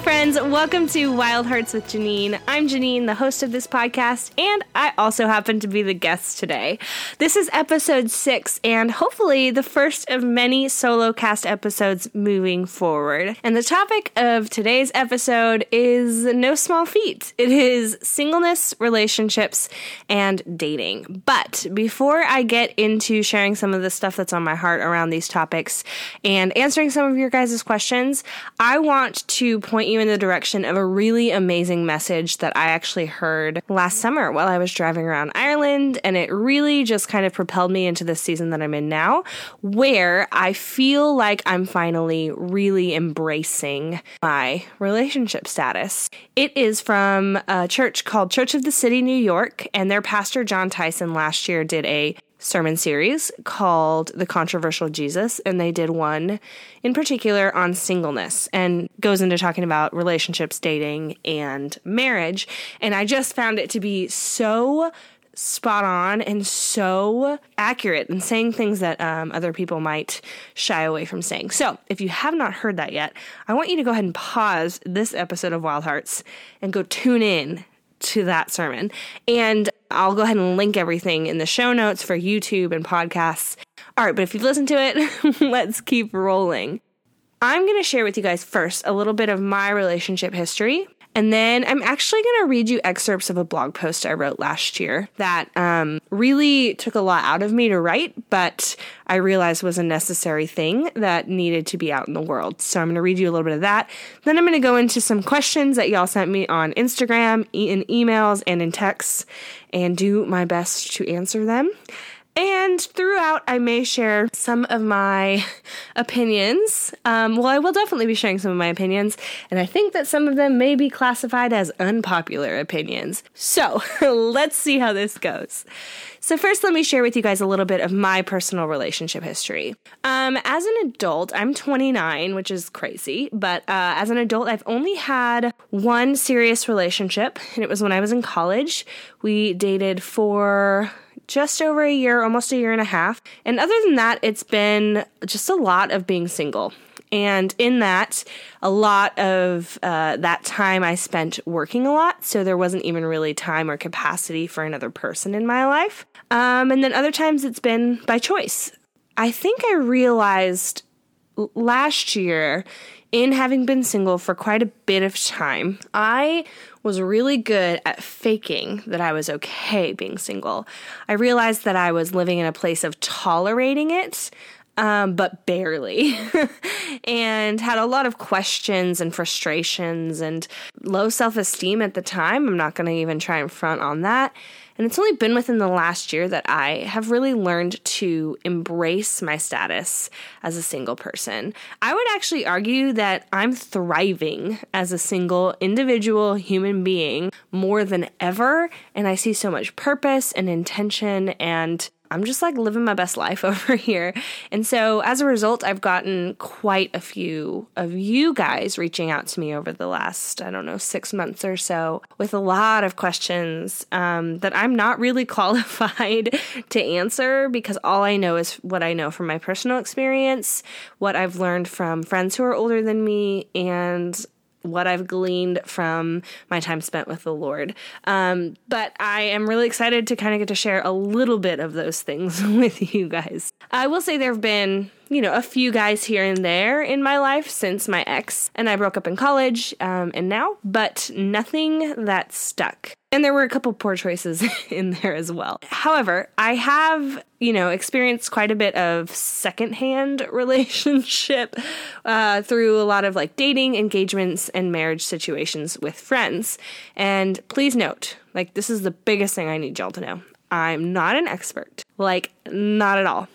friends. Welcome to Wild Hearts with Janine. I'm Janine, the host of this podcast, and I also happen to be the guest today. This is episode six, and hopefully the first of many solo cast episodes moving forward. And the topic of today's episode is no small feat it is singleness, relationships, and dating. But before I get into sharing some of the stuff that's on my heart around these topics and answering some of your guys' questions, I want to point you in the direction of a really amazing message that I actually heard last summer while I was driving around Ireland. And it really just kind of propelled me into the season that I'm in now, where I feel like I'm finally really embracing my relationship status. It is from a church called Church of the City, New York, and their pastor, John Tyson, last year did a sermon series called The Controversial Jesus, and they did one in particular on singleness and goes into talking about relationships, dating, and marriage. And I just found it to be so spot on and so accurate and saying things that um, other people might shy away from saying. So, if you have not heard that yet, I want you to go ahead and pause this episode of Wild Hearts and go tune in to that sermon. And I'll go ahead and link everything in the show notes for YouTube and podcasts. All right, but if you've listened to it, let's keep rolling. I'm going to share with you guys first a little bit of my relationship history. And then I'm actually going to read you excerpts of a blog post I wrote last year that um, really took a lot out of me to write, but I realized was a necessary thing that needed to be out in the world. So I'm going to read you a little bit of that. Then I'm going to go into some questions that y'all sent me on Instagram, in emails, and in texts, and do my best to answer them. And throughout, I may share some of my opinions. Um, well, I will definitely be sharing some of my opinions, and I think that some of them may be classified as unpopular opinions. So let's see how this goes. So, first, let me share with you guys a little bit of my personal relationship history. Um, as an adult, I'm 29, which is crazy, but uh, as an adult, I've only had one serious relationship, and it was when I was in college. We dated for just over a year, almost a year and a half. And other than that, it's been just a lot of being single. And in that, a lot of uh, that time I spent working a lot, so there wasn't even really time or capacity for another person in my life. Um, and then other times it's been by choice. I think I realized last year, in having been single for quite a bit of time, I was really good at faking that I was okay being single. I realized that I was living in a place of tolerating it, um, but barely, and had a lot of questions and frustrations and low self esteem at the time. I'm not going to even try and front on that. And it's only been within the last year that I have really learned to embrace my status as a single person. I would actually argue that I'm thriving as a single individual human being more than ever. And I see so much purpose and intention and I'm just like living my best life over here. And so as a result, I've gotten quite a few of you guys reaching out to me over the last, I don't know, six months or so with a lot of questions um, that I'm not really qualified to answer because all I know is what I know from my personal experience, what I've learned from friends who are older than me, and what I've gleaned from my time spent with the Lord. Um, but I am really excited to kind of get to share a little bit of those things with you guys. I will say there have been you know, a few guys here and there in my life since my ex and I broke up in college um, and now, but nothing that stuck. And there were a couple poor choices in there as well. However, I have, you know, experienced quite a bit of secondhand relationship uh, through a lot of like dating, engagements, and marriage situations with friends. And please note, like, this is the biggest thing I need y'all to know. I'm not an expert, like, not at all.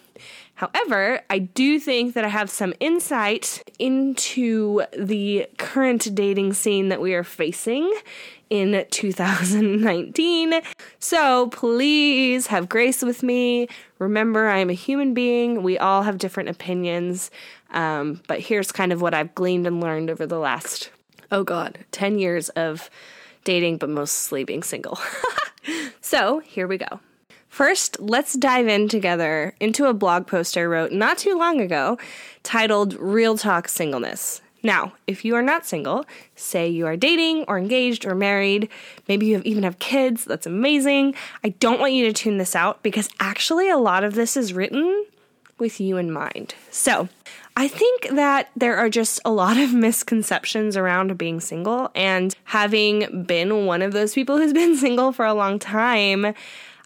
However, I do think that I have some insight into the current dating scene that we are facing in 2019. So please have grace with me. Remember, I am a human being. We all have different opinions. Um, but here's kind of what I've gleaned and learned over the last, oh God, 10 years of dating, but mostly being single. so here we go. First, let's dive in together into a blog post I wrote not too long ago titled Real Talk Singleness. Now, if you are not single, say you are dating or engaged or married, maybe you have, even have kids, that's amazing. I don't want you to tune this out because actually a lot of this is written with you in mind. So, I think that there are just a lot of misconceptions around being single, and having been one of those people who's been single for a long time,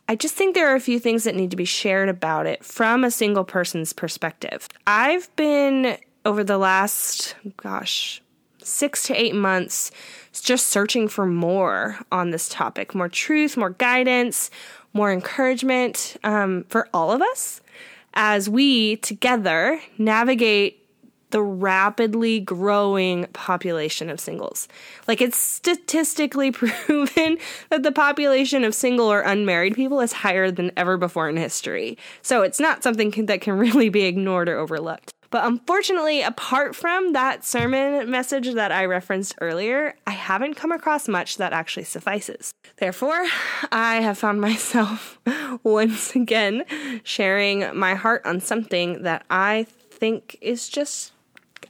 I just think there are a few things that need to be shared about it from a single person's perspective. I've been over the last, gosh, six to eight months just searching for more on this topic more truth, more guidance, more encouragement um, for all of us as we together navigate the rapidly growing population of singles. Like it's statistically proven that the population of single or unmarried people is higher than ever before in history. So it's not something that can really be ignored or overlooked. But unfortunately, apart from that sermon message that I referenced earlier, I haven't come across much that actually suffices. Therefore, I have found myself once again sharing my heart on something that I think is just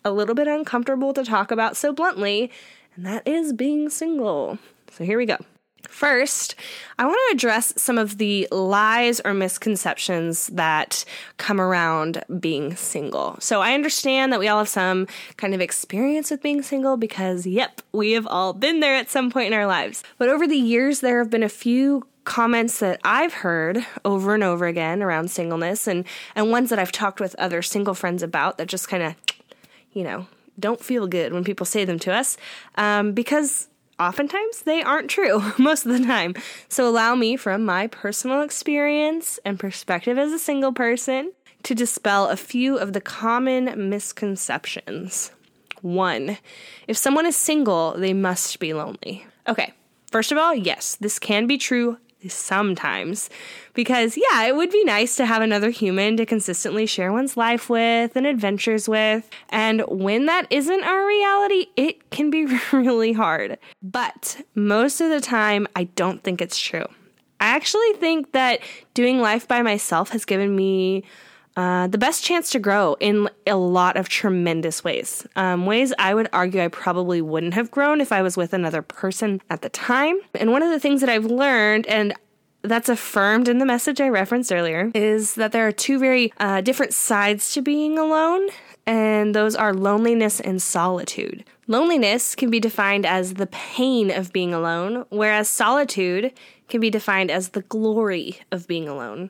a little bit uncomfortable to talk about so bluntly, and that is being single. So here we go. First, I want to address some of the lies or misconceptions that come around being single. So, I understand that we all have some kind of experience with being single because, yep, we have all been there at some point in our lives. But over the years, there have been a few comments that I've heard over and over again around singleness and, and ones that I've talked with other single friends about that just kind of, you know, don't feel good when people say them to us um, because oftentimes they aren't true most of the time. So allow me, from my personal experience and perspective as a single person, to dispel a few of the common misconceptions. One, if someone is single, they must be lonely. Okay, first of all, yes, this can be true sometimes. Because, yeah, it would be nice to have another human to consistently share one's life with and adventures with. And when that isn't our reality, it can be really hard. But most of the time, I don't think it's true. I actually think that doing life by myself has given me uh, the best chance to grow in a lot of tremendous ways. Um, ways I would argue I probably wouldn't have grown if I was with another person at the time. And one of the things that I've learned, and that's affirmed in the message I referenced earlier, is that there are two very uh, different sides to being alone, and those are loneliness and solitude. Loneliness can be defined as the pain of being alone, whereas solitude can be defined as the glory of being alone.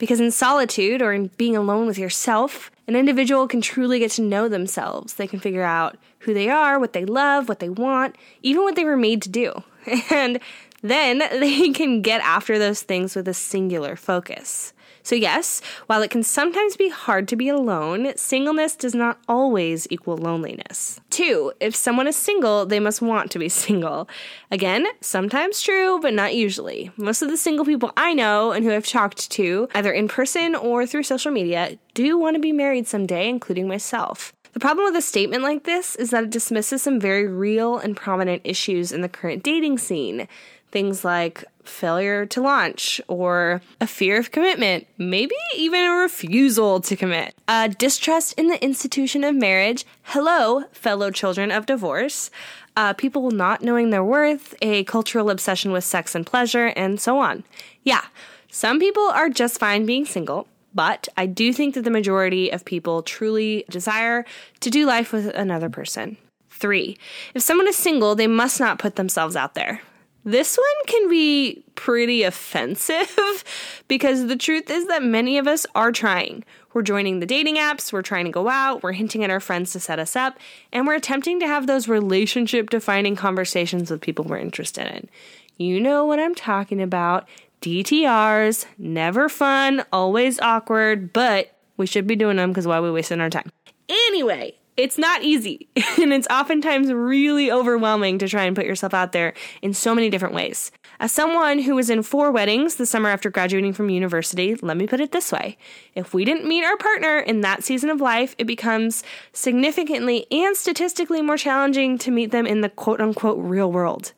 Because in solitude, or in being alone with yourself, an individual can truly get to know themselves. They can figure out who they are, what they love, what they want, even what they were made to do. And then they can get after those things with a singular focus. So, yes, while it can sometimes be hard to be alone, singleness does not always equal loneliness. Two, if someone is single, they must want to be single. Again, sometimes true, but not usually. Most of the single people I know and who I've talked to, either in person or through social media, do want to be married someday, including myself. The problem with a statement like this is that it dismisses some very real and prominent issues in the current dating scene. Things like failure to launch or a fear of commitment, maybe even a refusal to commit, a distrust in the institution of marriage. Hello, fellow children of divorce. Uh, people not knowing their worth, a cultural obsession with sex and pleasure, and so on. Yeah, some people are just fine being single, but I do think that the majority of people truly desire to do life with another person. Three, if someone is single, they must not put themselves out there. This one can be pretty offensive because the truth is that many of us are trying. We're joining the dating apps, we're trying to go out, we're hinting at our friends to set us up, and we're attempting to have those relationship defining conversations with people we're interested in. You know what I'm talking about. DTRs, never fun, always awkward, but we should be doing them because why are we wasting our time? Anyway, it's not easy, and it's oftentimes really overwhelming to try and put yourself out there in so many different ways. As someone who was in four weddings the summer after graduating from university, let me put it this way if we didn't meet our partner in that season of life, it becomes significantly and statistically more challenging to meet them in the quote unquote real world.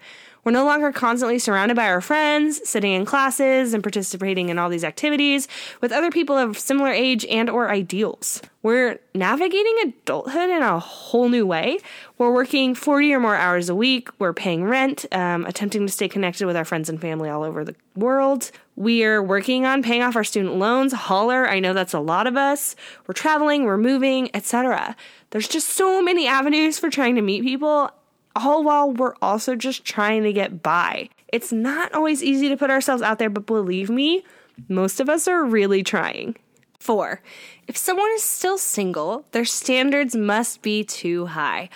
We're no longer constantly surrounded by our friends, sitting in classes and participating in all these activities with other people of similar age and or ideals. We're navigating adulthood in a whole new way. We're working 40 or more hours a week. We're paying rent, um, attempting to stay connected with our friends and family all over the world. We're working on paying off our student loans. Holler, I know that's a lot of us. We're traveling, we're moving, etc. There's just so many avenues for trying to meet people, all while we're also just trying to get by. It's not always easy to put ourselves out there, but believe me, most of us are really trying. Four, if someone is still single, their standards must be too high.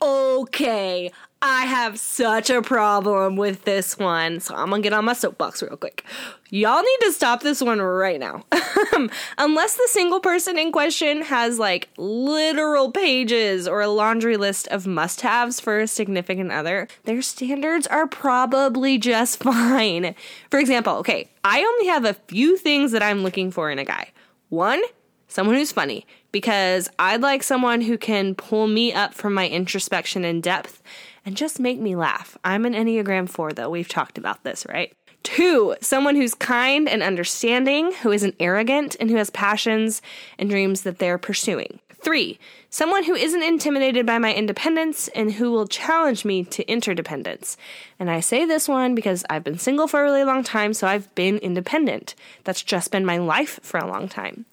Okay, I have such a problem with this one, so I'm gonna get on my soapbox real quick. Y'all need to stop this one right now. Um, unless the single person in question has like literal pages or a laundry list of must haves for a significant other, their standards are probably just fine. For example, okay, I only have a few things that I'm looking for in a guy. One, someone who's funny because I'd like someone who can pull me up from my introspection and depth and just make me laugh. I'm an Enneagram 4, though. We've talked about this, right? Two, someone who's kind and understanding, who isn't arrogant, and who has passions and dreams that they're pursuing. Three, someone who isn't intimidated by my independence and who will challenge me to interdependence. And I say this one because I've been single for a really long time, so I've been independent. That's just been my life for a long time.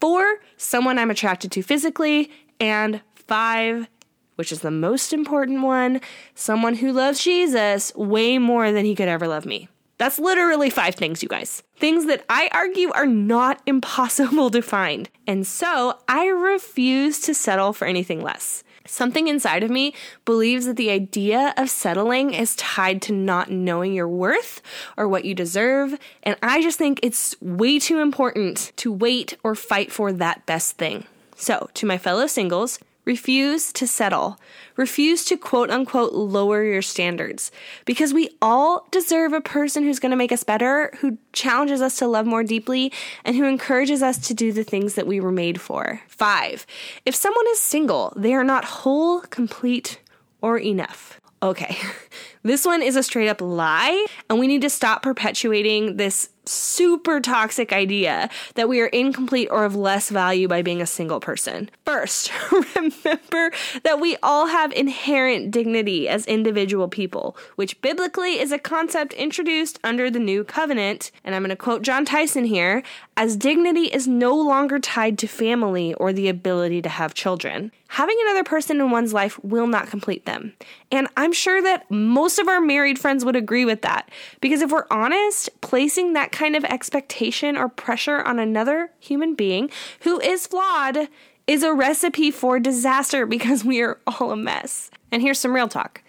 Four, someone I'm attracted to physically. And five, which is the most important one, someone who loves Jesus way more than he could ever love me. That's literally five things, you guys. Things that I argue are not impossible to find. And so I refuse to settle for anything less. Something inside of me believes that the idea of settling is tied to not knowing your worth or what you deserve. And I just think it's way too important to wait or fight for that best thing. So, to my fellow singles, Refuse to settle. Refuse to quote unquote lower your standards because we all deserve a person who's going to make us better, who challenges us to love more deeply, and who encourages us to do the things that we were made for. Five, if someone is single, they are not whole, complete, or enough. Okay, this one is a straight up lie, and we need to stop perpetuating this super toxic idea that we are incomplete or of less value by being a single person. First, remember that we all have inherent dignity as individual people, which biblically is a concept introduced under the new covenant. And I'm going to quote John Tyson here as dignity is no longer tied to family or the ability to have children. Having another person in one's life will not complete them. And I'm sure that most of our married friends would agree with that. Because if we're honest, placing that kind of expectation or pressure on another human being who is flawed is a recipe for disaster because we are all a mess. And here's some real talk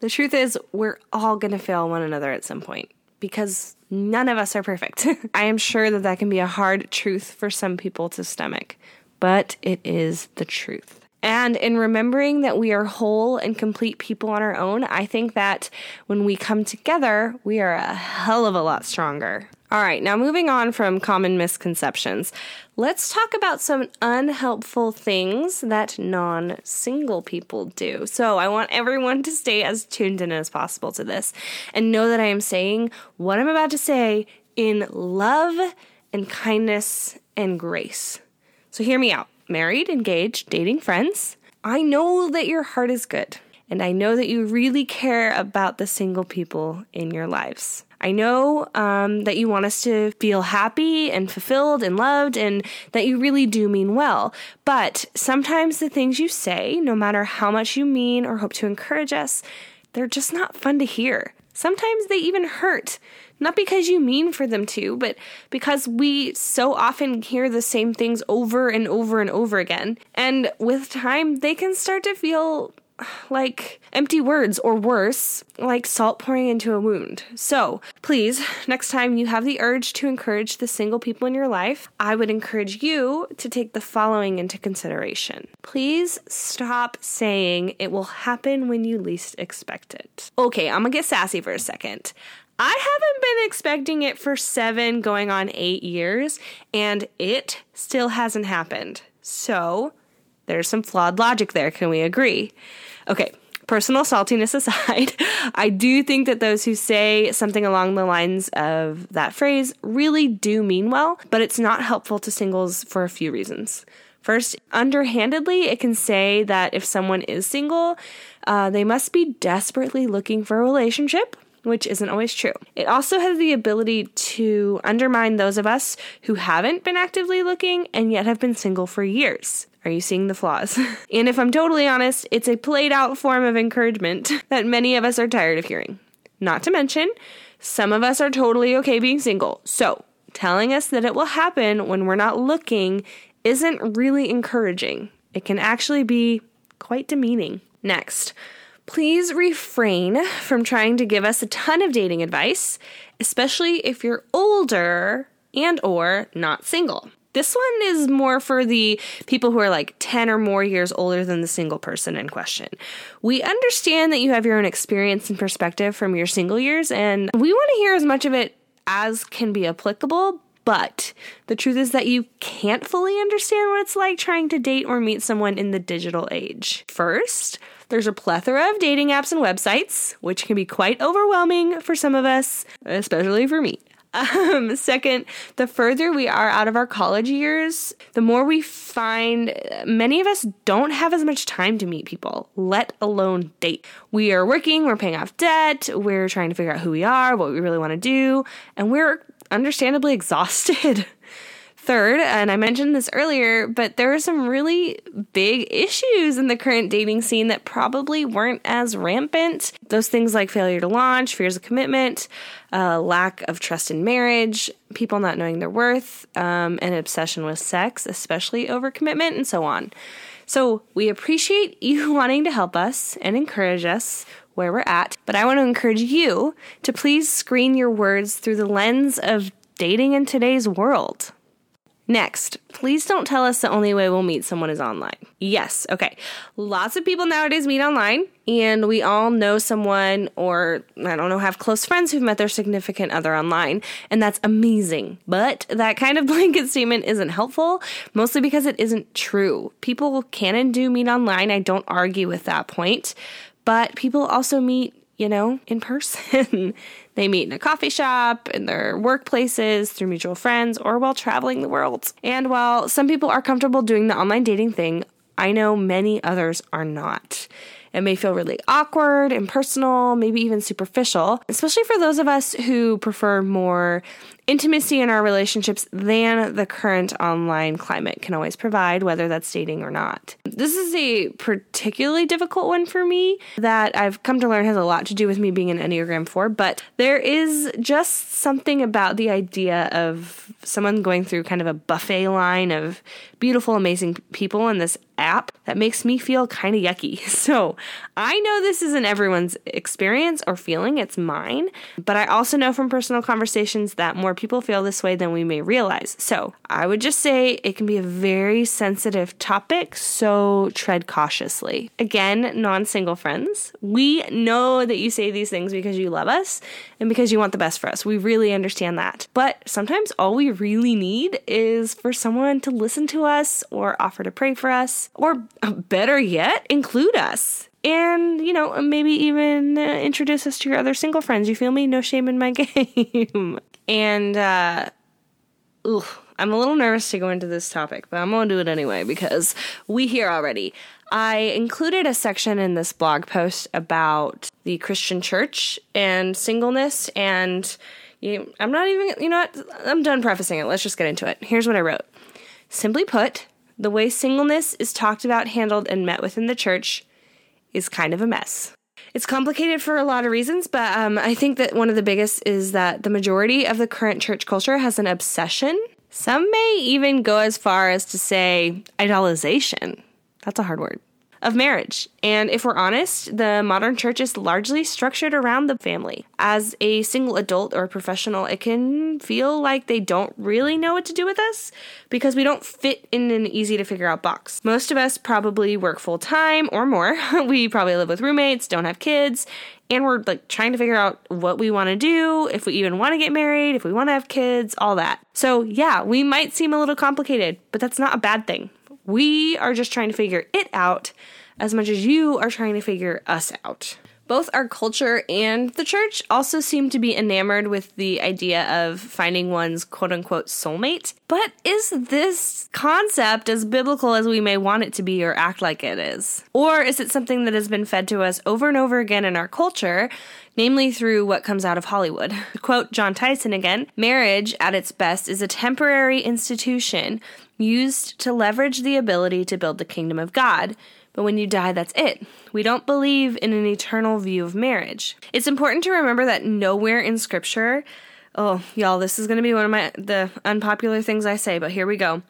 the truth is, we're all to fail one another at some point because none of us are perfect. I am sure that that can be a hard truth for some people to stomach, but it is the truth. And in remembering that we are whole and complete people on our own, I think that when we come together, we are a hell of a lot stronger. All right, now moving on from common misconceptions, let's talk about some unhelpful things that non single people do. So, I want everyone to stay as tuned in as possible to this and know that I am saying what I'm about to say in love and kindness and grace. So, hear me out married, engaged, dating friends, I know that your heart is good. And I know that you really care about the single people in your lives. I know um, that you want us to feel happy and fulfilled and loved, and that you really do mean well. But sometimes the things you say, no matter how much you mean or hope to encourage us, they're just not fun to hear. Sometimes they even hurt. Not because you mean for them to, but because we so often hear the same things over and over and over again. And with time, they can start to feel like empty words or worse, like salt pouring into a wound. So, please, next time you have the urge to encourage the single people in your life, I would encourage you to take the following into consideration. Please stop saying it will happen when you least expect it. Okay, I'm gonna get sassy for a second. I haven't been expecting it for seven, going on eight years, and it still hasn't happened. So, there's some flawed logic there. Can we agree? Okay, personal saltiness aside, I do think that those who say something along the lines of that phrase really do mean well, but it's not helpful to singles for a few reasons. First, underhandedly, it can say that if someone is single, uh, they must be desperately looking for a relationship, which isn't always true. It also has the ability to undermine those of us who haven't been actively looking and yet have been single for years. Are you seeing the flaws? and if I'm totally honest, it's a played out form of encouragement that many of us are tired of hearing. Not to mention, some of us are totally okay being single. So, telling us that it will happen when we're not looking isn't really encouraging. It can actually be quite demeaning. Next, please refrain from trying to give us a ton of dating advice, especially if you're older and or not single. This one is more for the people who are like 10 or more years older than the single person in question. We understand that you have your own experience and perspective from your single years, and we want to hear as much of it as can be applicable, but the truth is that you can't fully understand what it's like trying to date or meet someone in the digital age. First, there's a plethora of dating apps and websites, which can be quite overwhelming for some of us, especially for me. Um, second, the further we are out of our college years, the more we find many of us don't have as much time to meet people, let alone date. We are working, we're paying off debt, we're trying to figure out who we are, what we really want to do, and we're understandably exhausted. Third, and I mentioned this earlier, but there are some really big issues in the current dating scene that probably weren't as rampant. Those things like failure to launch, fears of commitment, uh, lack of trust in marriage, people not knowing their worth, um, and obsession with sex, especially over commitment, and so on. So we appreciate you wanting to help us and encourage us where we're at, but I want to encourage you to please screen your words through the lens of dating in today's world. Next, please don't tell us the only way we'll meet someone is online. Yes, okay. Lots of people nowadays meet online, and we all know someone or, I don't know, have close friends who've met their significant other online, and that's amazing. But that kind of blanket statement isn't helpful, mostly because it isn't true. People can and do meet online. I don't argue with that point, but people also meet you know, in person. they meet in a coffee shop, in their workplaces, through mutual friends, or while traveling the world. And while some people are comfortable doing the online dating thing, I know many others are not. It may feel really awkward, impersonal, maybe even superficial, especially for those of us who prefer more intimacy in our relationships than the current online climate can always provide, whether that's dating or not. This is a particularly difficult one for me that I've come to learn has a lot to do with me being an Enneagram 4, but there is just something about the idea of someone going through kind of a buffet line of beautiful, amazing people in this app that makes me feel kind of yucky. So I know this isn't everyone's experience or feeling, it's mine, but I also know from personal conversations that more people feel this way than we may realize. So I would just say it can be a very sensitive topic, so tread cautiously. Again, non single friends, we know that you say these things because you love us and because you want the best for us. We really understand that. But sometimes all we really need is for someone to listen to us or offer to pray for us, or better yet, include us and you know maybe even uh, introduce us to your other single friends you feel me no shame in my game and uh, ugh, I'm a little nervous to go into this topic, but I'm going to do it anyway because we here already. I included a section in this blog post about the Christian church and singleness, and you, I'm not even, you know what? I'm done prefacing it. Let's just get into it. Here's what I wrote Simply put, the way singleness is talked about, handled, and met within the church is kind of a mess. It's complicated for a lot of reasons, but um, I think that one of the biggest is that the majority of the current church culture has an obsession. Some may even go as far as to say idolization. That's a hard word of marriage. And if we're honest, the modern church is largely structured around the family. As a single adult or professional, it can feel like they don't really know what to do with us because we don't fit in an easy to figure out box. Most of us probably work full time or more. we probably live with roommates, don't have kids, and we're like trying to figure out what we want to do, if we even want to get married, if we want to have kids, all that. So, yeah, we might seem a little complicated, but that's not a bad thing. We are just trying to figure it out as much as you are trying to figure us out. Both our culture and the church also seem to be enamored with the idea of finding one's quote unquote soulmate. But is this concept as biblical as we may want it to be or act like it is? Or is it something that has been fed to us over and over again in our culture, namely through what comes out of Hollywood? quote John Tyson again marriage at its best is a temporary institution used to leverage the ability to build the kingdom of God. But when you die, that's it. We don't believe in an eternal view of marriage. It's important to remember that nowhere in scripture, oh, y'all, this is going to be one of my the unpopular things I say, but here we go.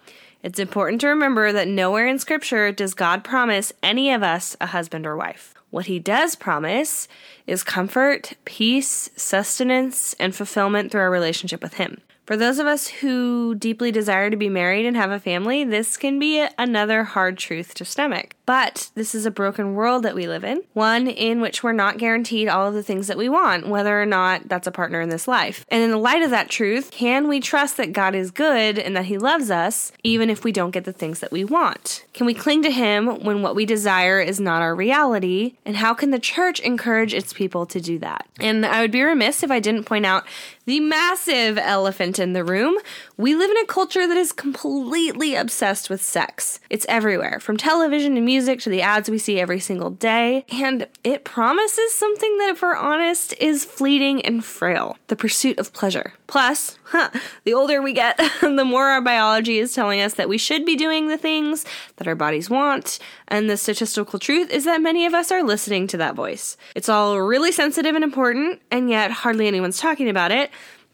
It's important to remember that nowhere in scripture does God promise any of us a husband or wife. What he does promise is comfort, peace, sustenance, and fulfillment through our relationship with him. For those of us who deeply desire to be married and have a family, this can be another hard truth to stomach. But this is a broken world that we live in, one in which we're not guaranteed all of the things that we want, whether or not that's a partner in this life. And in the light of that truth, can we trust that God is good and that He loves us, even if we don't get the things that we want? Can we cling to Him when what we desire is not our reality? And how can the church encourage its people to do that? And I would be remiss if I didn't point out the massive elephant in the room. We live in a culture that is completely obsessed with sex. It's everywhere, from television to music to the ads we see every single day, and it promises something that, if we're honest, is fleeting and frail the pursuit of pleasure. Plus, huh, the older we get, the more our biology is telling us that we should be doing the things that our bodies want, and the statistical truth is that many of us are listening to that voice. It's all really sensitive and important, and yet hardly anyone's talking about it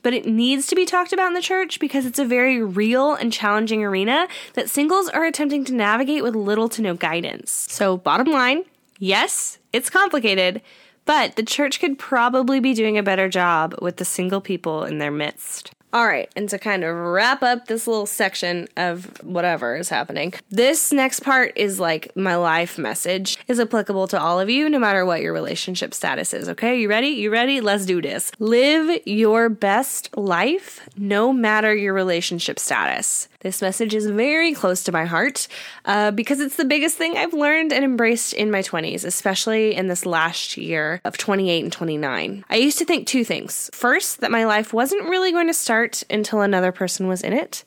but it needs to be talked about in the church because it's a very real and challenging arena that singles are attempting to navigate with little to no guidance. So, bottom line yes, it's complicated, but the church could probably be doing a better job with the single people in their midst. All right, and to kind of wrap up this little section of whatever is happening, this next part is like my life message is applicable to all of you, no matter what your relationship status is. Okay, you ready? You ready? Let's do this. Live your best life, no matter your relationship status. This message is very close to my heart uh, because it's the biggest thing I've learned and embraced in my 20s, especially in this last year of 28 and 29. I used to think two things. First, that my life wasn't really going to start until another person was in it.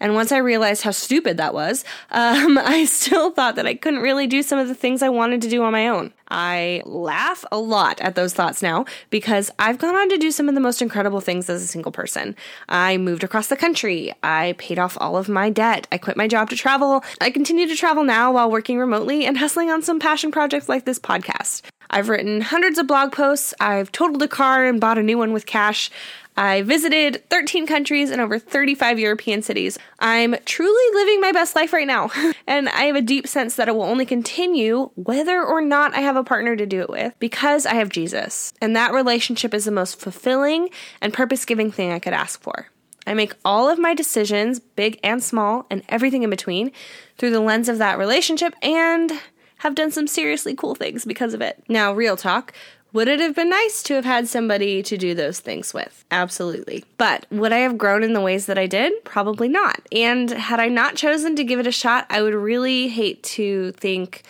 And once I realized how stupid that was, um, I still thought that I couldn't really do some of the things I wanted to do on my own. I laugh a lot at those thoughts now because I've gone on to do some of the most incredible things as a single person. I moved across the country. I paid off all of my debt. I quit my job to travel. I continue to travel now while working remotely and hustling on some passion projects like this podcast. I've written hundreds of blog posts. I've totaled a car and bought a new one with cash. I visited 13 countries and over 35 European cities. I'm truly living my best life right now, and I have a deep sense that it will only continue whether or not I have a partner to do it with because I have Jesus. And that relationship is the most fulfilling and purpose giving thing I could ask for. I make all of my decisions, big and small, and everything in between, through the lens of that relationship and have done some seriously cool things because of it. Now, real talk, would it have been nice to have had somebody to do those things with? Absolutely. But would I have grown in the ways that I did? Probably not. And had I not chosen to give it a shot, I would really hate to think,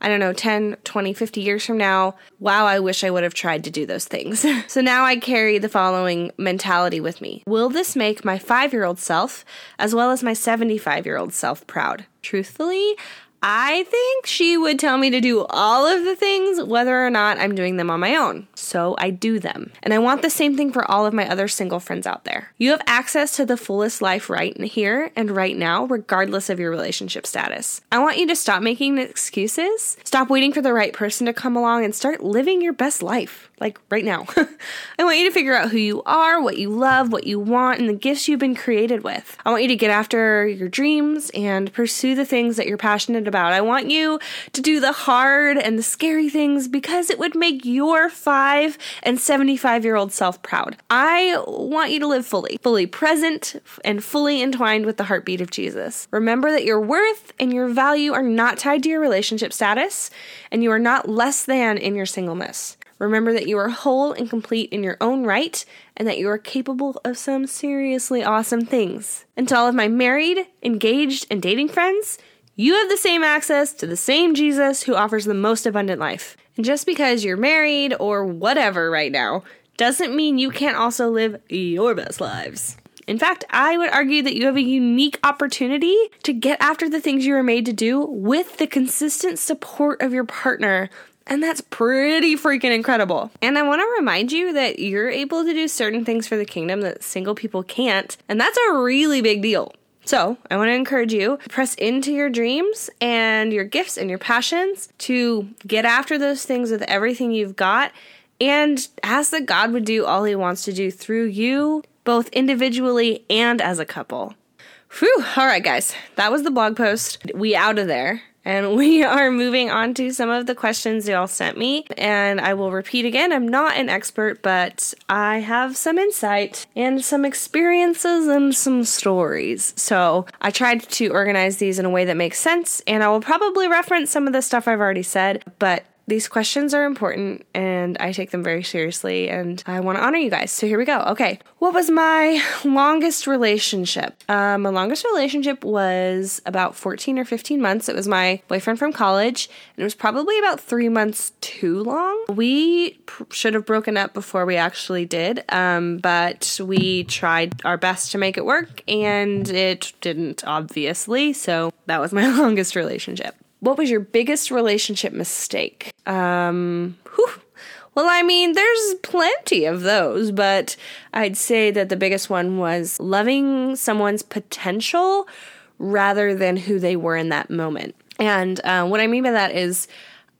I don't know, 10, 20, 50 years from now, wow, I wish I would have tried to do those things. so now I carry the following mentality with me Will this make my five year old self, as well as my 75 year old self, proud? Truthfully, I think she would tell me to do all of the things, whether or not I'm doing them on my own. So I do them. And I want the same thing for all of my other single friends out there. You have access to the fullest life right here and right now, regardless of your relationship status. I want you to stop making excuses, stop waiting for the right person to come along, and start living your best life, like right now. I want you to figure out who you are, what you love, what you want, and the gifts you've been created with. I want you to get after your dreams and pursue the things that you're passionate about. I want you to do the hard and the scary things because it would make your 5 and 75 year old self proud. I want you to live fully, fully present and fully entwined with the heartbeat of Jesus. Remember that your worth and your value are not tied to your relationship status, and you are not less than in your singleness. Remember that you are whole and complete in your own right and that you are capable of some seriously awesome things. And to all of my married, engaged, and dating friends, You have the same access to the same Jesus who offers the most abundant life. And just because you're married or whatever right now doesn't mean you can't also live your best lives. In fact, I would argue that you have a unique opportunity to get after the things you were made to do with the consistent support of your partner. And that's pretty freaking incredible. And I want to remind you that you're able to do certain things for the kingdom that single people can't. And that's a really big deal. So, I want to encourage you press into your dreams and your gifts and your passions to get after those things with everything you've got and ask that God would do all He wants to do through you both individually and as a couple. Whew, all right, guys, that was the blog post. We out of there. And we are moving on to some of the questions y'all sent me. And I will repeat again I'm not an expert, but I have some insight and some experiences and some stories. So I tried to organize these in a way that makes sense. And I will probably reference some of the stuff I've already said, but these questions are important and I take them very seriously and I want to honor you guys. So here we go. Okay. What was my longest relationship? Um, my longest relationship was about 14 or 15 months. It was my boyfriend from college and it was probably about three months too long. We pr- should have broken up before we actually did, um, but we tried our best to make it work and it didn't, obviously. So that was my longest relationship. What was your biggest relationship mistake? Um, whew. Well, I mean, there's plenty of those, but I'd say that the biggest one was loving someone's potential rather than who they were in that moment. And uh, what I mean by that is,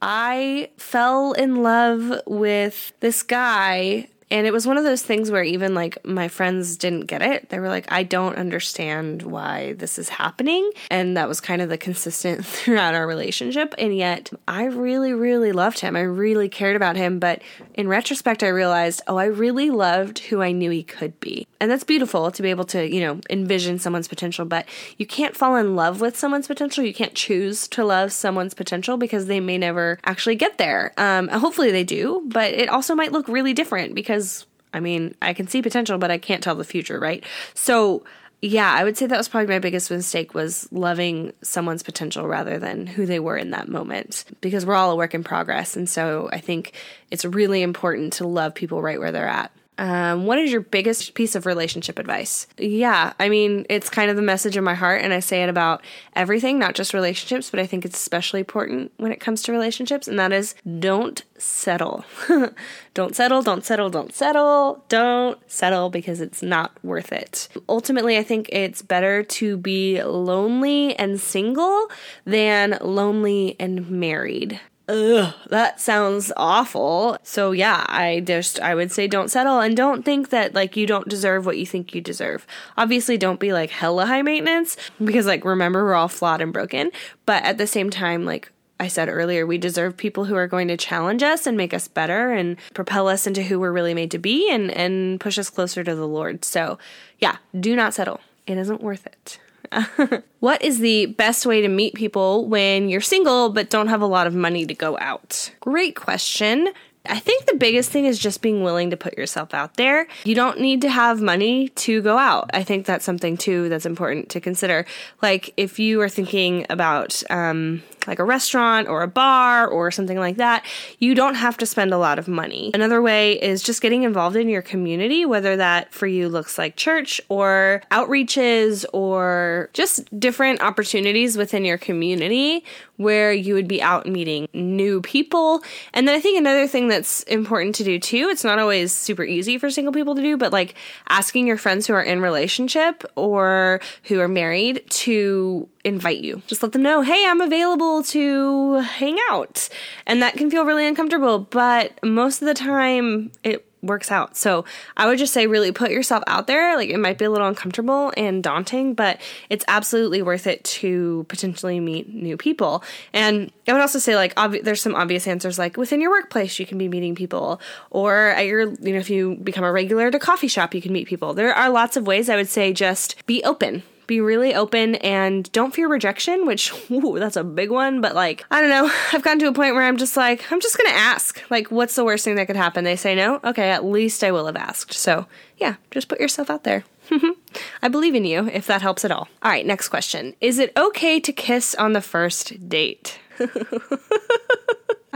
I fell in love with this guy and it was one of those things where even like my friends didn't get it. They were like, I don't understand why this is happening. And that was kind of the consistent throughout our relationship. And yet I really, really loved him. I really cared about him. But in retrospect, I realized, oh, I really loved who I knew he could be. And that's beautiful to be able to, you know, envision someone's potential. But you can't fall in love with someone's potential. You can't choose to love someone's potential because they may never actually get there. Um, hopefully they do, but it also might look really different because I mean, I can see potential, but I can't tell the future, right? So, yeah, I would say that was probably my biggest mistake was loving someone's potential rather than who they were in that moment because we're all a work in progress. And so I think it's really important to love people right where they're at. Um, what is your biggest piece of relationship advice? Yeah, I mean, it's kind of the message in my heart, and I say it about everything, not just relationships, but I think it's especially important when it comes to relationships, and that is don't settle. don't settle, don't settle, don't settle, don't settle because it's not worth it. Ultimately, I think it's better to be lonely and single than lonely and married ugh, that sounds awful. So yeah, I just I would say don't settle and don't think that like you don't deserve what you think you deserve. Obviously, don't be like hella high maintenance because like remember we're all flawed and broken, but at the same time like I said earlier, we deserve people who are going to challenge us and make us better and propel us into who we're really made to be and and push us closer to the Lord. So, yeah, do not settle. It isn't worth it. what is the best way to meet people when you're single but don't have a lot of money to go out? Great question. I think the biggest thing is just being willing to put yourself out there. You don't need to have money to go out. I think that's something too that's important to consider. Like if you are thinking about um, like a restaurant or a bar or something like that, you don't have to spend a lot of money. Another way is just getting involved in your community, whether that for you looks like church or outreaches or just different opportunities within your community where you would be out meeting new people. And then I think another thing that's important to do too, it's not always super easy for single people to do, but like asking your friends who are in relationship or who are married to invite you. Just let them know, hey, I'm available to hang out. And that can feel really uncomfortable, but most of the time it works out. So I would just say, really put yourself out there. Like it might be a little uncomfortable and daunting, but it's absolutely worth it to potentially meet new people. And I would also say, like, obvi- there's some obvious answers, like within your workplace, you can be meeting people, or at your, you know, if you become a regular at a coffee shop, you can meet people. There are lots of ways I would say just be open be really open and don't fear rejection, which, ooh, that's a big one. But like, I don't know. I've gotten to a point where I'm just like, I'm just going to ask. Like, what's the worst thing that could happen? They say no. Okay, at least I will have asked. So yeah, just put yourself out there. I believe in you if that helps at all. All right, next question. Is it okay to kiss on the first date?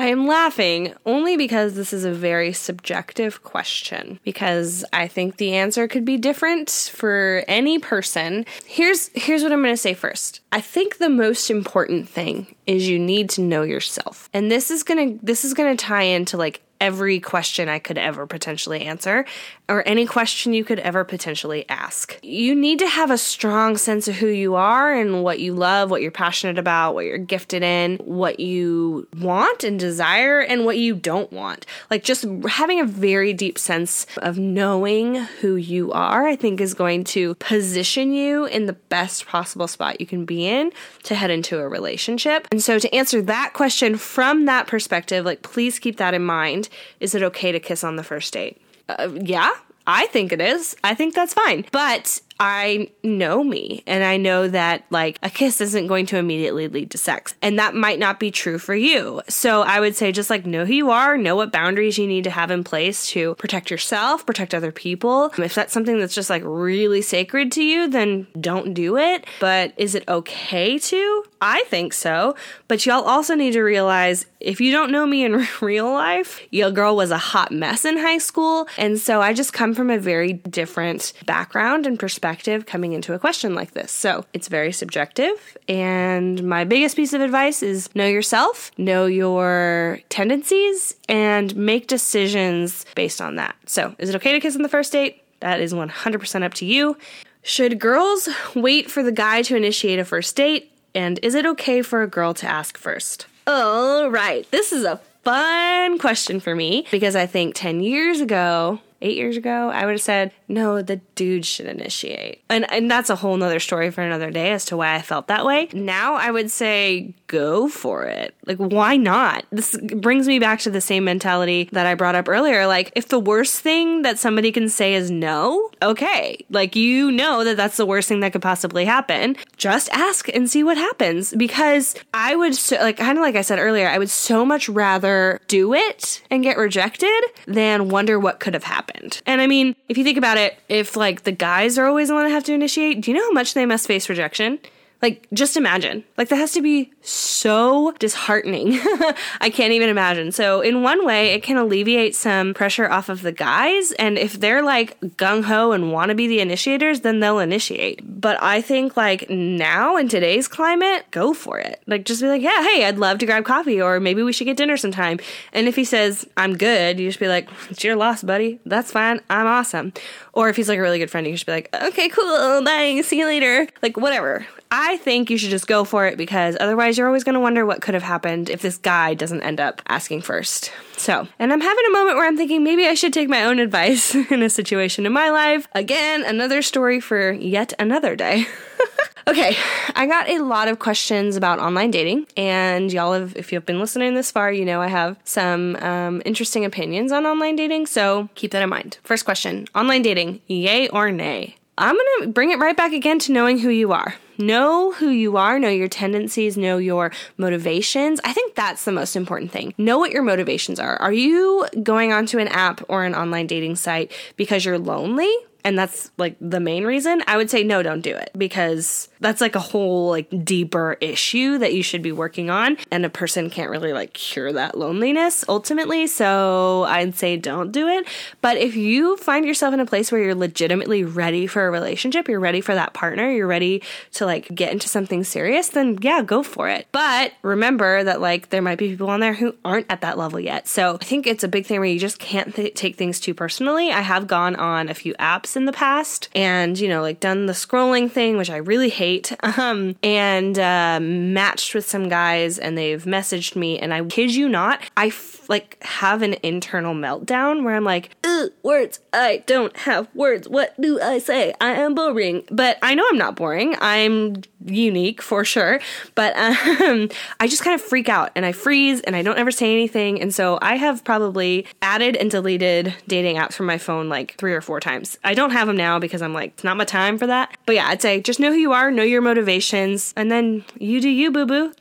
I am laughing only because this is a very subjective question because I think the answer could be different for any person. Here's here's what I'm going to say first. I think the most important thing is you need to know yourself. And this is going to this is going to tie into like every question I could ever potentially answer or any question you could ever potentially ask. You need to have a strong sense of who you are and what you love, what you're passionate about, what you're gifted in, what you want and desire, and what you don't want. Like just having a very deep sense of knowing who you are, I think is going to position you in the best possible spot you can be in to head into a relationship. And so to answer that question from that perspective, like please keep that in mind. Is it okay to kiss on the first date? Uh, yeah, I think it is. I think that's fine. But I know me and I know that like a kiss isn't going to immediately lead to sex. And that might not be true for you. So I would say just like know who you are, know what boundaries you need to have in place to protect yourself, protect other people. If that's something that's just like really sacred to you, then don't do it. But is it okay to? I think so. But y'all also need to realize if you don't know me in real life, your girl was a hot mess in high school. And so I just come from a very different background and perspective coming into a question like this. So it's very subjective. And my biggest piece of advice is know yourself, know your tendencies, and make decisions based on that. So is it okay to kiss on the first date? That is 100% up to you. Should girls wait for the guy to initiate a first date? And is it okay for a girl to ask first? All right, this is a fun question for me because I think 10 years ago, eight years ago, I would have said, no, the dude should initiate. And, and that's a whole nother story for another day as to why I felt that way. Now I would say, go for it. Like, why not? This brings me back to the same mentality that I brought up earlier. Like, if the worst thing that somebody can say is no, okay. Like, you know that that's the worst thing that could possibly happen. Just ask and see what happens because I would, so, like, kind of like I said earlier, I would so much rather do it and get rejected than wonder what could have happened happened. And I mean, if you think about it, if like the guys are always the one that have to initiate, do you know how much they must face rejection? Like, just imagine. Like, that has to be so disheartening. I can't even imagine. So, in one way, it can alleviate some pressure off of the guys. And if they're like gung ho and want to be the initiators, then they'll initiate. But I think, like, now in today's climate, go for it. Like, just be like, yeah, hey, I'd love to grab coffee, or maybe we should get dinner sometime. And if he says, I'm good, you just be like, it's your loss, buddy. That's fine. I'm awesome. Or if he's like a really good friend, you should be like, okay, cool. Bye. See you later. Like, whatever. I think you should just go for it because otherwise you're always going to wonder what could have happened if this guy doesn't end up asking first. So, and I'm having a moment where I'm thinking maybe I should take my own advice in a situation in my life. Again, another story for yet another day. okay, I got a lot of questions about online dating, and y'all have, if you've been listening this far, you know I have some um, interesting opinions on online dating, so keep that in mind. First question online dating, yay or nay? I'm going to bring it right back again to knowing who you are. Know who you are, know your tendencies, know your motivations. I think that's the most important thing. Know what your motivations are. Are you going onto an app or an online dating site because you're lonely? and that's like the main reason, I would say no, don't do it because that's like a whole like deeper issue that you should be working on and a person can't really like cure that loneliness ultimately. So I'd say don't do it. But if you find yourself in a place where you're legitimately ready for a relationship, you're ready for that partner, you're ready to like get into something serious, then yeah, go for it. But remember that like there might be people on there who aren't at that level yet. So I think it's a big thing where you just can't th- take things too personally. I have gone on a few apps in the past and, you know, like done the scrolling thing, which I really hate, um, and uh, matched with some guys and they've messaged me. And I kid you not, I f- like have an internal meltdown where I'm like, words, I don't have words. What do I say? I am boring. But I know I'm not boring. I'm unique for sure. But um, I just kind of freak out and I freeze and I don't ever say anything. And so I have probably added and deleted dating apps from my phone like three or four times. I don't have them now because I'm like, it's not my time for that. But yeah, I'd say just know who you are, know your motivations, and then you do you, boo boo.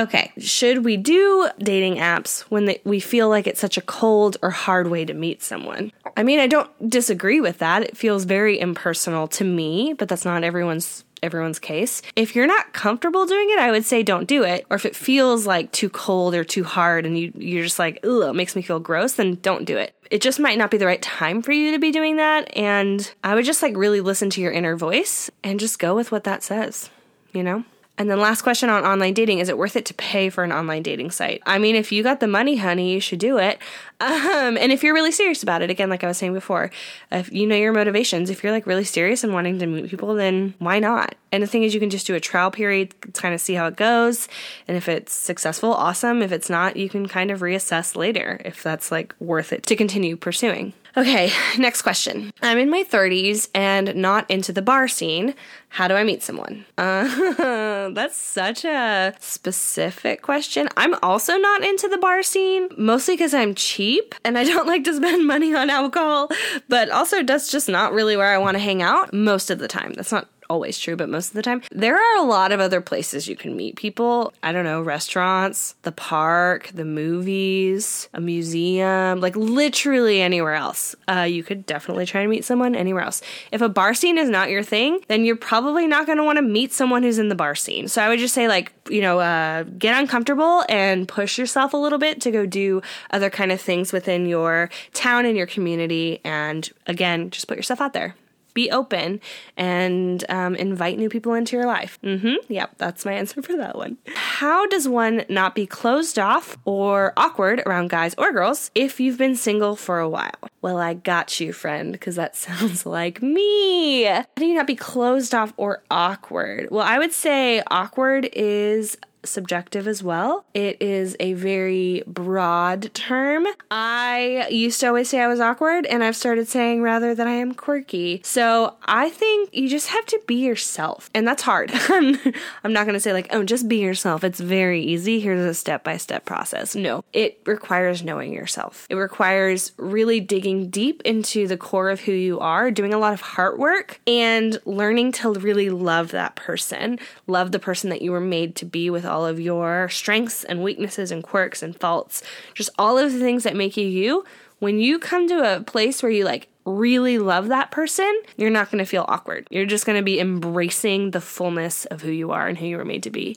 Okay, should we do dating apps when they, we feel like it's such a cold or hard way to meet someone? I mean, I don't disagree with that. It feels very impersonal to me, but that's not everyone's everyone's case. If you're not comfortable doing it, I would say don't do it. Or if it feels like too cold or too hard and you you're just like, "Ugh, it makes me feel gross," then don't do it. It just might not be the right time for you to be doing that, and I would just like really listen to your inner voice and just go with what that says, you know? And then last question on online dating, is it worth it to pay for an online dating site? I mean, if you got the money, honey, you should do it. Um, and if you're really serious about it, again, like I was saying before, if you know your motivations, if you're like really serious and wanting to meet people, then why not? And the thing is, you can just do a trial period, kind of see how it goes. And if it's successful, awesome. If it's not, you can kind of reassess later if that's like worth it to continue pursuing. Okay, next question. I'm in my 30s and not into the bar scene. How do I meet someone? Uh, that's such a specific question. I'm also not into the bar scene, mostly because I'm cheap and I don't like to spend money on alcohol, but also that's just not really where I want to hang out most of the time. That's not always true, but most of the time. There are a lot of other places you can meet people. I don't know, restaurants, the park, the movies, a museum, like literally anywhere else. Uh, you could definitely try to meet someone anywhere else. If a bar scene is not your thing, then you're probably not going to want to meet someone who's in the bar scene. So I would just say, like, you know, uh, get uncomfortable and push yourself a little bit to go do other kind of things within your town and your community. And again, just put yourself out there be open and um, invite new people into your life. Mm-hmm. Yep, that's my answer for that one. How does one not be closed off or awkward around guys or girls if you've been single for a while? Well, I got you, friend, because that sounds like me. How do you not be closed off or awkward? Well, I would say awkward is subjective as well. It is a very broad term. I used to always say I was awkward, and I've started saying rather that I am quirky. So I think you just have to be yourself, and that's hard. I'm not going to say, like, oh, just be yourself. It's very easy. Here's a step by step process. No, it requires knowing yourself. It requires really digging deep into the core of who you are, doing a lot of heart work, and learning to really love that person, love the person that you were made to be with all of your strengths and weaknesses and quirks and faults, just all of the things that make you you. When you come to a place where you like really love that person, you're not going to feel awkward. You're just going to be embracing the fullness of who you are and who you were made to be.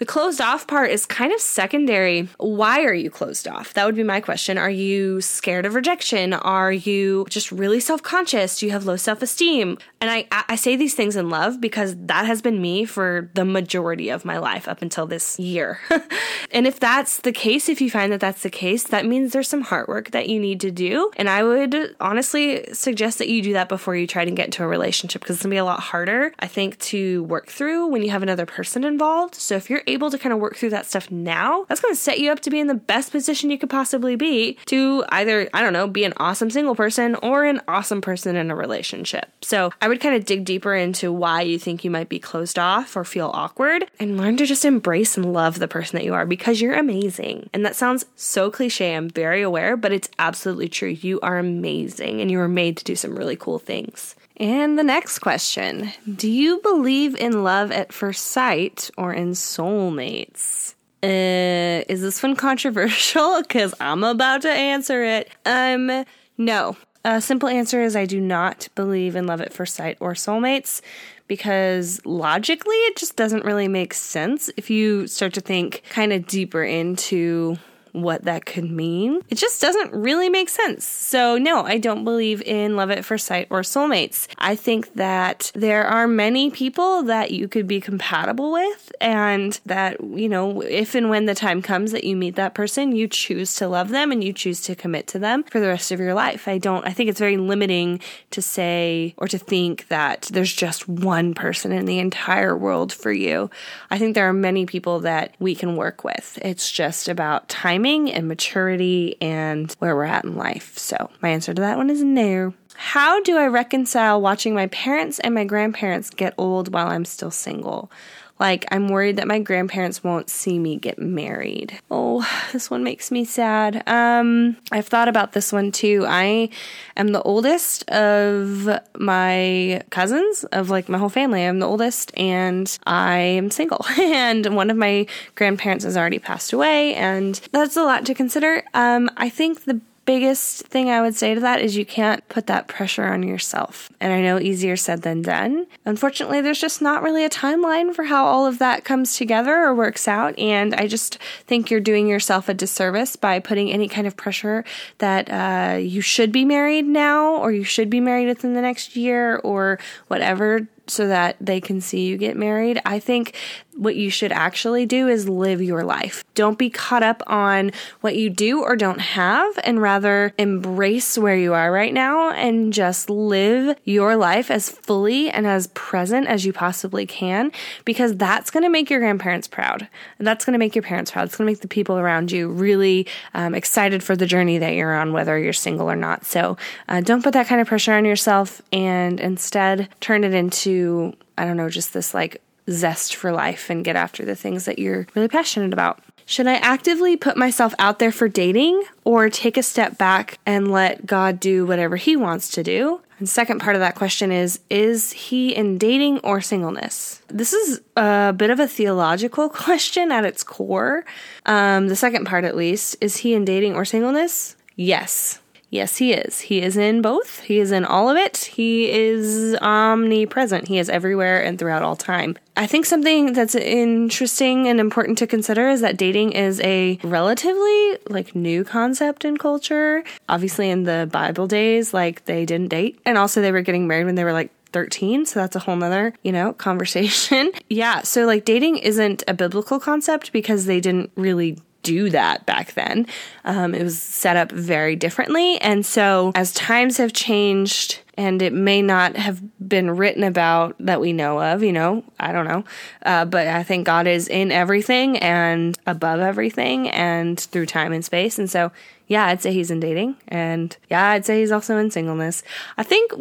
The closed off part is kind of secondary. Why are you closed off? That would be my question. Are you scared of rejection? Are you just really self conscious? Do you have low self esteem? And I, I say these things in love because that has been me for the majority of my life up until this year. and if that's the case, if you find that that's the case, that means there's some hard work that you need to do. And I would honestly suggest that you do that before you try to get into a relationship because it's gonna be a lot harder, I think, to work through when you have another person involved. So if you're able to kind of work through that stuff now, that's going to set you up to be in the best position you could possibly be to either, I don't know, be an awesome single person or an awesome person in a relationship. So I would kind of dig deeper into why you think you might be closed off or feel awkward and learn to just embrace and love the person that you are because you're amazing. And that sounds so cliche, I'm very aware, but it's absolutely true. You are amazing and you were made to do some really cool things. And the next question Do you believe in love at first sight or in soulmates? Uh, is this one controversial? Because I'm about to answer it. Um, no. A simple answer is I do not believe in love at first sight or soulmates because logically it just doesn't really make sense if you start to think kind of deeper into what that could mean. It just doesn't really make sense. So, no, I don't believe in love at first sight or soulmates. I think that there are many people that you could be compatible with, and that, you know, if and when the time comes that you meet that person, you choose to love them and you choose to commit to them for the rest of your life. I don't, I think it's very limiting to say or to think that there's just one person in the entire world for you. I think there are many people that we can work with. It's just about time timing and maturity and where we're at in life. So my answer to that one is no. How do I reconcile watching my parents and my grandparents get old while I'm still single? Like, I'm worried that my grandparents won't see me get married. Oh, this one makes me sad. Um, I've thought about this one too. I am the oldest of my cousins, of like my whole family. I'm the oldest, and I am single. and one of my grandparents has already passed away, and that's a lot to consider. Um, I think the biggest thing I would say to that is you can't put that pressure on yourself. And I know easier said than done. Unfortunately, there's just not really a timeline for how all of that comes together or works out. And I just think you're doing yourself a disservice by putting any kind of pressure that uh, you should be married now or you should be married within the next year or whatever so that they can see you get married. I think what you should actually do is live your life. Don't be caught up on what you do or don't have, and rather embrace where you are right now and just live your life as fully and as present as you possibly can because that's going to make your grandparents proud. That's going to make your parents proud. It's going to make the people around you really um, excited for the journey that you're on, whether you're single or not. So uh, don't put that kind of pressure on yourself and instead turn it into, I don't know, just this like zest for life and get after the things that you're really passionate about. Should I actively put myself out there for dating or take a step back and let God do whatever He wants to do? And second part of that question is Is he in dating or singleness? This is a bit of a theological question at its core. Um, the second part, at least, is he in dating or singleness? Yes. Yes, he is. He is in both. He is in all of it. He is omnipresent. He is everywhere and throughout all time. I think something that's interesting and important to consider is that dating is a relatively like new concept in culture. Obviously in the Bible days, like they didn't date and also they were getting married when they were like 13 so that's a whole nother you know conversation yeah so like dating isn't a biblical concept because they didn't really do that back then. Um, it was set up very differently. And so, as times have changed, and it may not have been written about that we know of, you know, I don't know. Uh, but I think God is in everything and above everything and through time and space. And so, yeah, I'd say he's in dating. And yeah, I'd say he's also in singleness. I think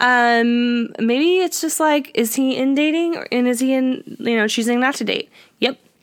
um, maybe it's just like, is he in dating and is he in, you know, choosing not to date?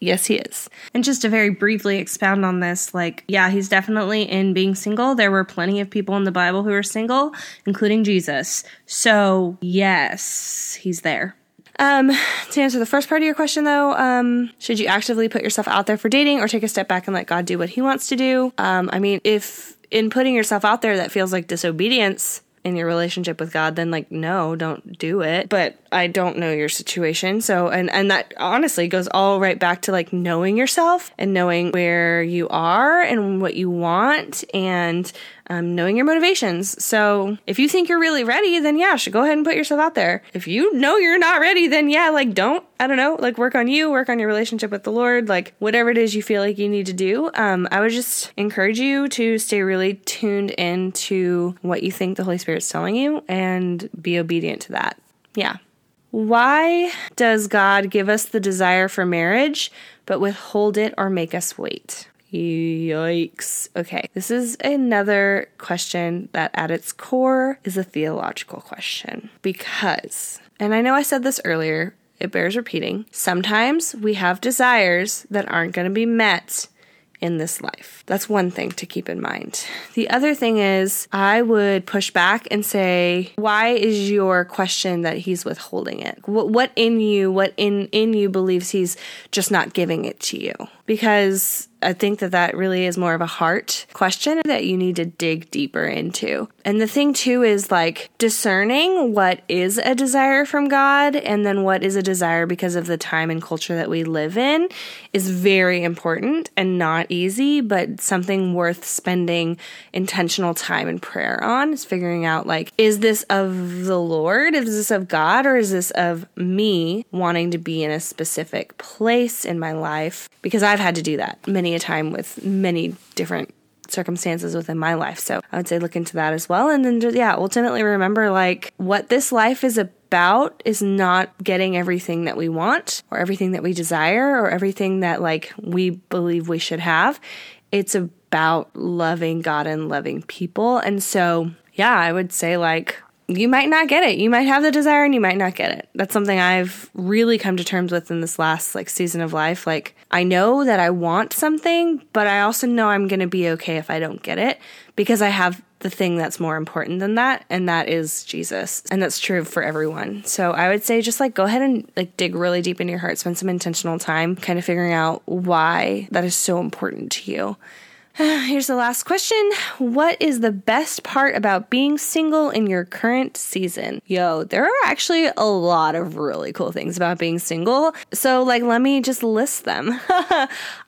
Yes, he is. And just to very briefly expound on this, like, yeah, he's definitely in being single. There were plenty of people in the Bible who were single, including Jesus. So, yes, he's there. Um, to answer the first part of your question, though, um, should you actively put yourself out there for dating or take a step back and let God do what He wants to do? Um, I mean, if in putting yourself out there that feels like disobedience, in your relationship with God, then like no, don't do it. But I don't know your situation. So and and that honestly goes all right back to like knowing yourself and knowing where you are and what you want and um, knowing your motivations. So if you think you're really ready, then yeah, should go ahead and put yourself out there. If you know you're not ready, then yeah, like don't, I don't know, like work on you, work on your relationship with the Lord, like whatever it is you feel like you need to do. Um, I would just encourage you to stay really tuned into what you think the Holy Spirit's telling you and be obedient to that. Yeah. Why does God give us the desire for marriage, but withhold it or make us wait? Yikes. Okay, this is another question that at its core is a theological question. Because, and I know I said this earlier, it bears repeating, sometimes we have desires that aren't going to be met in this life. That's one thing to keep in mind. The other thing is, I would push back and say, why is your question that he's withholding it? What, what in you, what in, in you believes he's just not giving it to you? Because I think that that really is more of a heart question that you need to dig deeper into. And the thing too is like discerning what is a desire from God and then what is a desire because of the time and culture that we live in is very important and not easy, but something worth spending intentional time and prayer on is figuring out like, is this of the Lord? Is this of God? Or is this of me wanting to be in a specific place in my life? Because I've had to do that many a time with many different circumstances within my life. So I would say look into that as well. And then, yeah, ultimately remember like what this life is about is not getting everything that we want or everything that we desire or everything that like we believe we should have. It's about loving God and loving people. And so yeah, I would say like you might not get it. You might have the desire and you might not get it. That's something I've really come to terms with in this last like season of life. Like I know that I want something, but I also know I'm going to be okay if I don't get it because I have the thing that's more important than that and that is Jesus. And that's true for everyone. So I would say just like go ahead and like dig really deep in your heart, spend some intentional time kind of figuring out why that is so important to you. Here's the last question. What is the best part about being single in your current season? Yo, there are actually a lot of really cool things about being single. So, like, let me just list them.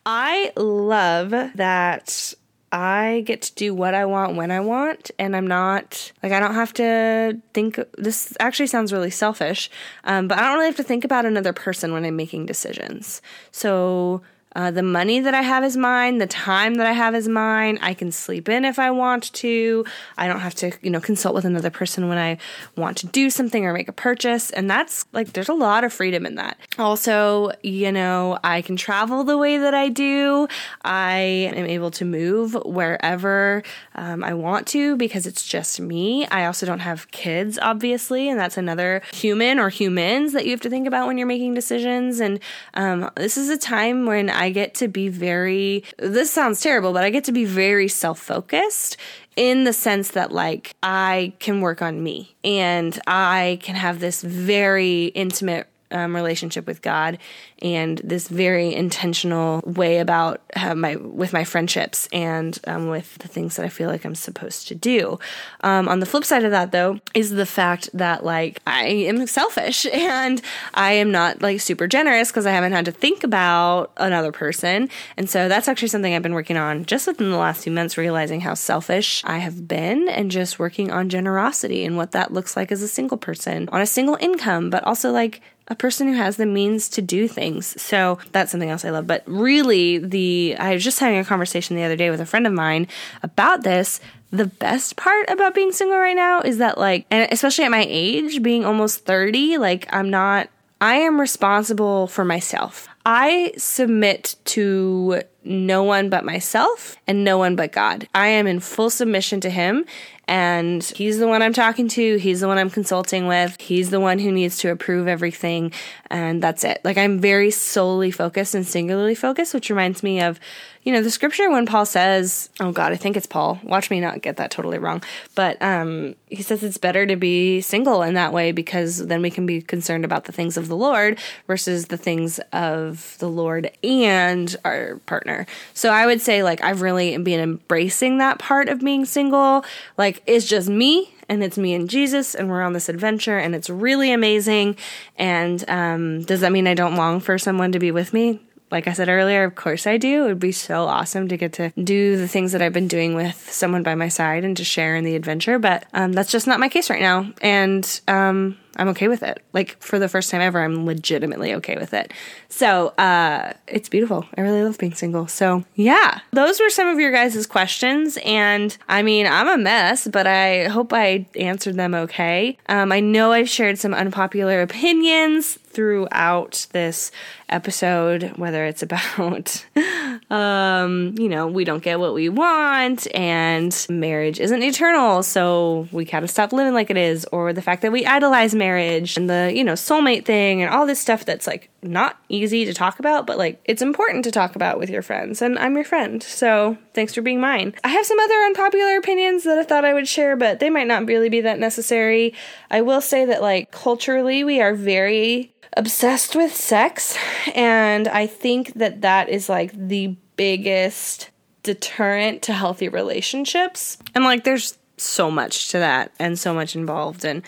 I love that I get to do what I want when I want, and I'm not like I don't have to think. This actually sounds really selfish, um, but I don't really have to think about another person when I'm making decisions. So uh, the money that I have is mine. The time that I have is mine. I can sleep in if I want to. I don't have to, you know, consult with another person when I want to do something or make a purchase. And that's like, there's a lot of freedom in that. Also, you know, I can travel the way that I do. I am able to move wherever um, I want to because it's just me. I also don't have kids, obviously. And that's another human or humans that you have to think about when you're making decisions. And um, this is a time when I I get to be very, this sounds terrible, but I get to be very self focused in the sense that like I can work on me and I can have this very intimate um, relationship with God and this very intentional way about my with my friendships and um, with the things that I feel like I'm supposed to do. Um, on the flip side of that, though, is the fact that like I am selfish and I am not like super generous because I haven't had to think about another person, and so that's actually something I've been working on just within the last few months, realizing how selfish I have been and just working on generosity and what that looks like as a single person on a single income, but also like a person who has the means to do things. So that's something else I love. But really, the I was just having a conversation the other day with a friend of mine about this. The best part about being single right now is that, like, and especially at my age, being almost 30, like, I'm not, I am responsible for myself. I submit to no one but myself and no one but God. I am in full submission to Him, and He's the one I'm talking to. He's the one I'm consulting with. He's the one who needs to approve everything, and that's it. Like, I'm very solely focused and singularly focused, which reminds me of you know, the scripture when Paul says, oh God, I think it's Paul. Watch me not get that totally wrong. But um, he says it's better to be single in that way because then we can be concerned about the things of the Lord versus the things of the Lord and our partner. So I would say, like, I've really been embracing that part of being single. Like, it's just me and it's me and Jesus, and we're on this adventure, and it's really amazing. And um, does that mean I don't long for someone to be with me? Like I said earlier, of course I do. It would be so awesome to get to do the things that I've been doing with someone by my side and to share in the adventure. But um, that's just not my case right now. And um, I'm okay with it. Like for the first time ever, I'm legitimately okay with it. So uh, it's beautiful. I really love being single. So yeah, those were some of your guys' questions. And I mean, I'm a mess, but I hope I answered them okay. Um, I know I've shared some unpopular opinions throughout this episode, whether it's about, um, you know, we don't get what we want and marriage isn't eternal, so we gotta stop living like it is, or the fact that we idolize marriage and the, you know, soulmate thing and all this stuff that's like not easy to talk about, but like it's important to talk about with your friends. And I'm your friend, so thanks for being mine. I have some other unpopular opinions that I thought I would share, but they might not really be that necessary. I will say that, like, culturally, we are very obsessed with sex. And I think that that is like the biggest deterrent to healthy relationships. And like, there's so much to that and so much involved. And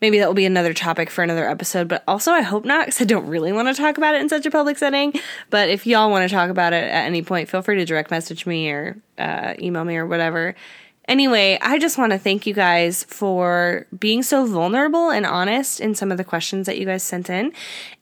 maybe that will be another topic for another episode. But also, I hope not because I don't really want to talk about it in such a public setting. But if y'all want to talk about it at any point, feel free to direct message me or uh, email me or whatever. Anyway, I just want to thank you guys for being so vulnerable and honest in some of the questions that you guys sent in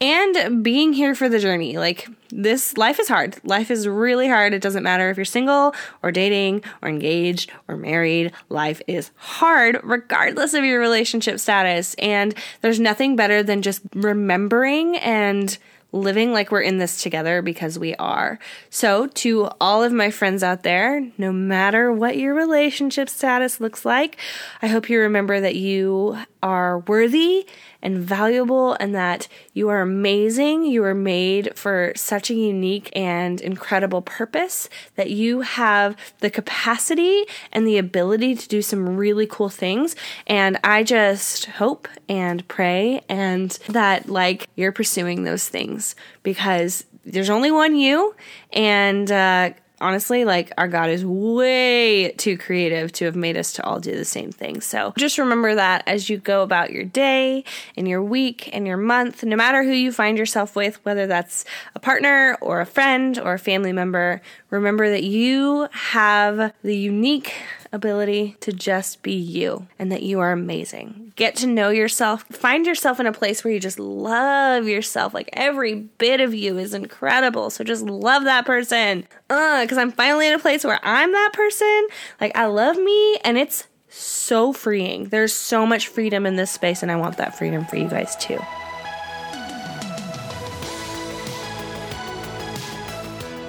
and being here for the journey. Like, this life is hard. Life is really hard. It doesn't matter if you're single or dating or engaged or married. Life is hard regardless of your relationship status. And there's nothing better than just remembering and living like we're in this together because we are. So, to all of my friends out there, no matter what your relationship status looks like, I hope you remember that you are worthy and valuable and that you are amazing. You are made for such a unique and incredible purpose that you have the capacity and the ability to do some really cool things. And I just hope and pray and that like you're pursuing those things because there's only one you and uh, honestly, like our God is way too creative to have made us to all do the same thing. So just remember that as you go about your day and your week and your month, no matter who you find yourself with, whether that's a partner or a friend or a family member, remember that you have the unique ability to just be you and that you are amazing. Get to know yourself. Find yourself in a place where you just love yourself. Like every bit of you is incredible. So just love that person. Uh, because I'm finally in a place where I'm that person. Like I love me and it's so freeing. There's so much freedom in this space, and I want that freedom for you guys too.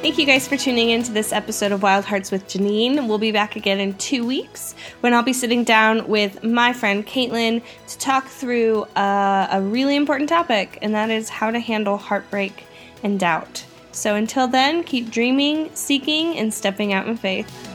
Thank you guys for tuning in to this episode of Wild Hearts with Janine. We'll be back again in two weeks when I'll be sitting down with my friend Caitlin to talk through uh, a really important topic, and that is how to handle heartbreak and doubt. So until then, keep dreaming, seeking, and stepping out in faith.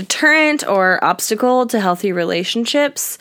Deterrent or obstacle to healthy relationships.